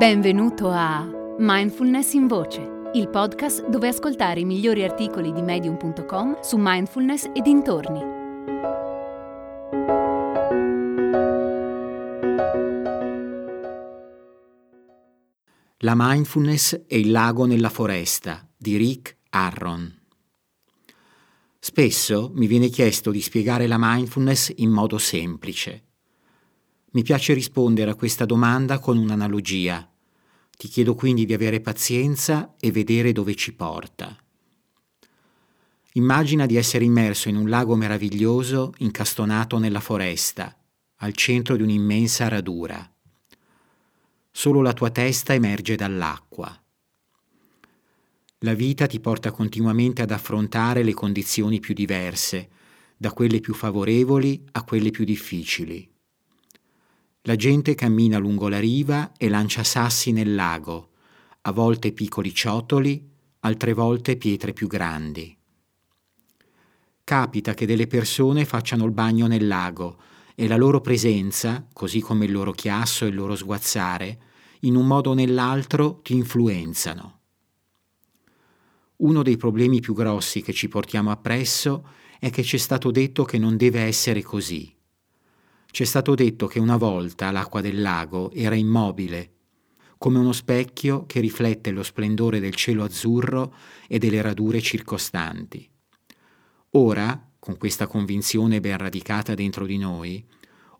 Benvenuto a Mindfulness in Voce, il podcast dove ascoltare i migliori articoli di medium.com su mindfulness e dintorni. La mindfulness e il lago nella foresta di Rick Arron. Spesso mi viene chiesto di spiegare la mindfulness in modo semplice. Mi piace rispondere a questa domanda con un'analogia. Ti chiedo quindi di avere pazienza e vedere dove ci porta. Immagina di essere immerso in un lago meraviglioso incastonato nella foresta, al centro di un'immensa radura. Solo la tua testa emerge dall'acqua. La vita ti porta continuamente ad affrontare le condizioni più diverse, da quelle più favorevoli a quelle più difficili. La gente cammina lungo la riva e lancia sassi nel lago, a volte piccoli ciottoli, altre volte pietre più grandi. Capita che delle persone facciano il bagno nel lago e la loro presenza, così come il loro chiasso e il loro sguazzare, in un modo o nell'altro ti influenzano. Uno dei problemi più grossi che ci portiamo appresso è che ci è stato detto che non deve essere così c'è stato detto che una volta l'acqua del lago era immobile, come uno specchio che riflette lo splendore del cielo azzurro e delle radure circostanti. Ora, con questa convinzione ben radicata dentro di noi,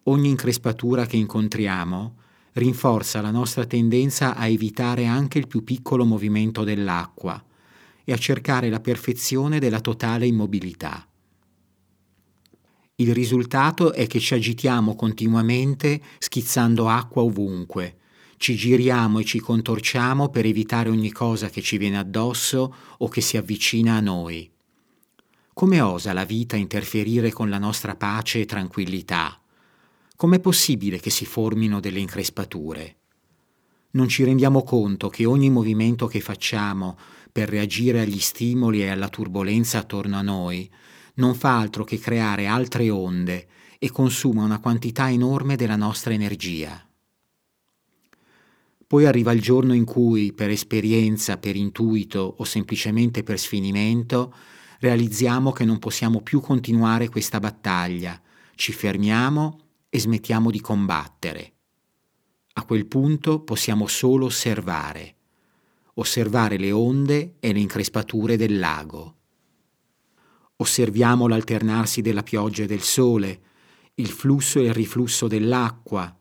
ogni increspatura che incontriamo rinforza la nostra tendenza a evitare anche il più piccolo movimento dell'acqua e a cercare la perfezione della totale immobilità. Il risultato è che ci agitiamo continuamente schizzando acqua ovunque, ci giriamo e ci contorciamo per evitare ogni cosa che ci viene addosso o che si avvicina a noi. Come osa la vita interferire con la nostra pace e tranquillità? Com'è possibile che si formino delle increspature? Non ci rendiamo conto che ogni movimento che facciamo per reagire agli stimoli e alla turbolenza attorno a noi non fa altro che creare altre onde e consuma una quantità enorme della nostra energia. Poi arriva il giorno in cui, per esperienza, per intuito o semplicemente per sfinimento, realizziamo che non possiamo più continuare questa battaglia, ci fermiamo e smettiamo di combattere. A quel punto possiamo solo osservare, osservare le onde e le increspature del lago Osserviamo l'alternarsi della pioggia e del sole, il flusso e il riflusso dell'acqua.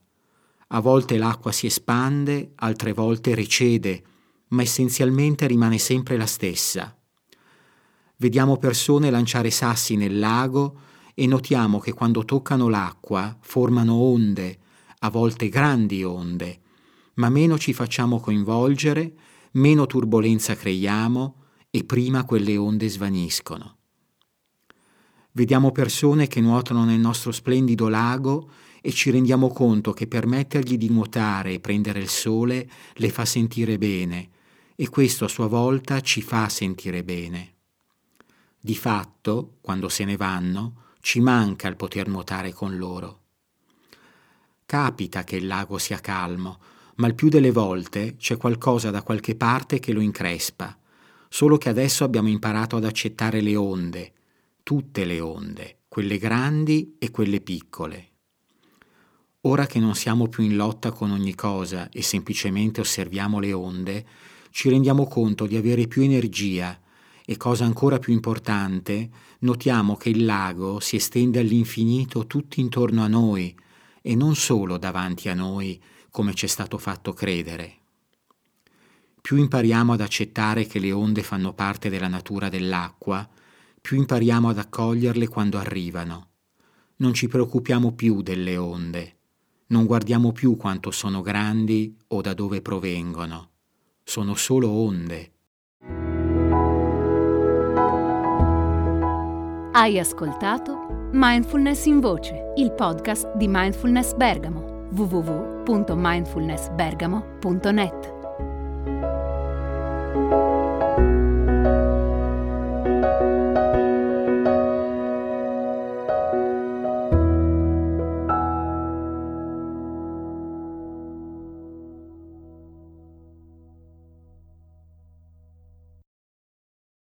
A volte l'acqua si espande, altre volte recede, ma essenzialmente rimane sempre la stessa. Vediamo persone lanciare sassi nel lago e notiamo che quando toccano l'acqua formano onde, a volte grandi onde, ma meno ci facciamo coinvolgere, meno turbolenza creiamo e prima quelle onde svaniscono. Vediamo persone che nuotano nel nostro splendido lago e ci rendiamo conto che permettergli di nuotare e prendere il sole le fa sentire bene e questo a sua volta ci fa sentire bene. Di fatto, quando se ne vanno, ci manca il poter nuotare con loro. Capita che il lago sia calmo, ma il più delle volte c'è qualcosa da qualche parte che lo increspa, solo che adesso abbiamo imparato ad accettare le onde, tutte le onde, quelle grandi e quelle piccole. Ora che non siamo più in lotta con ogni cosa e semplicemente osserviamo le onde, ci rendiamo conto di avere più energia e, cosa ancora più importante, notiamo che il lago si estende all'infinito tutto intorno a noi e non solo davanti a noi, come ci è stato fatto credere. Più impariamo ad accettare che le onde fanno parte della natura dell'acqua, più impariamo ad accoglierle quando arrivano. Non ci preoccupiamo più delle onde, non guardiamo più quanto sono grandi o da dove provengono. Sono solo onde. Hai ascoltato Mindfulness in Voce, il podcast di Mindfulness Bergamo www.mindfulnessbergamo.net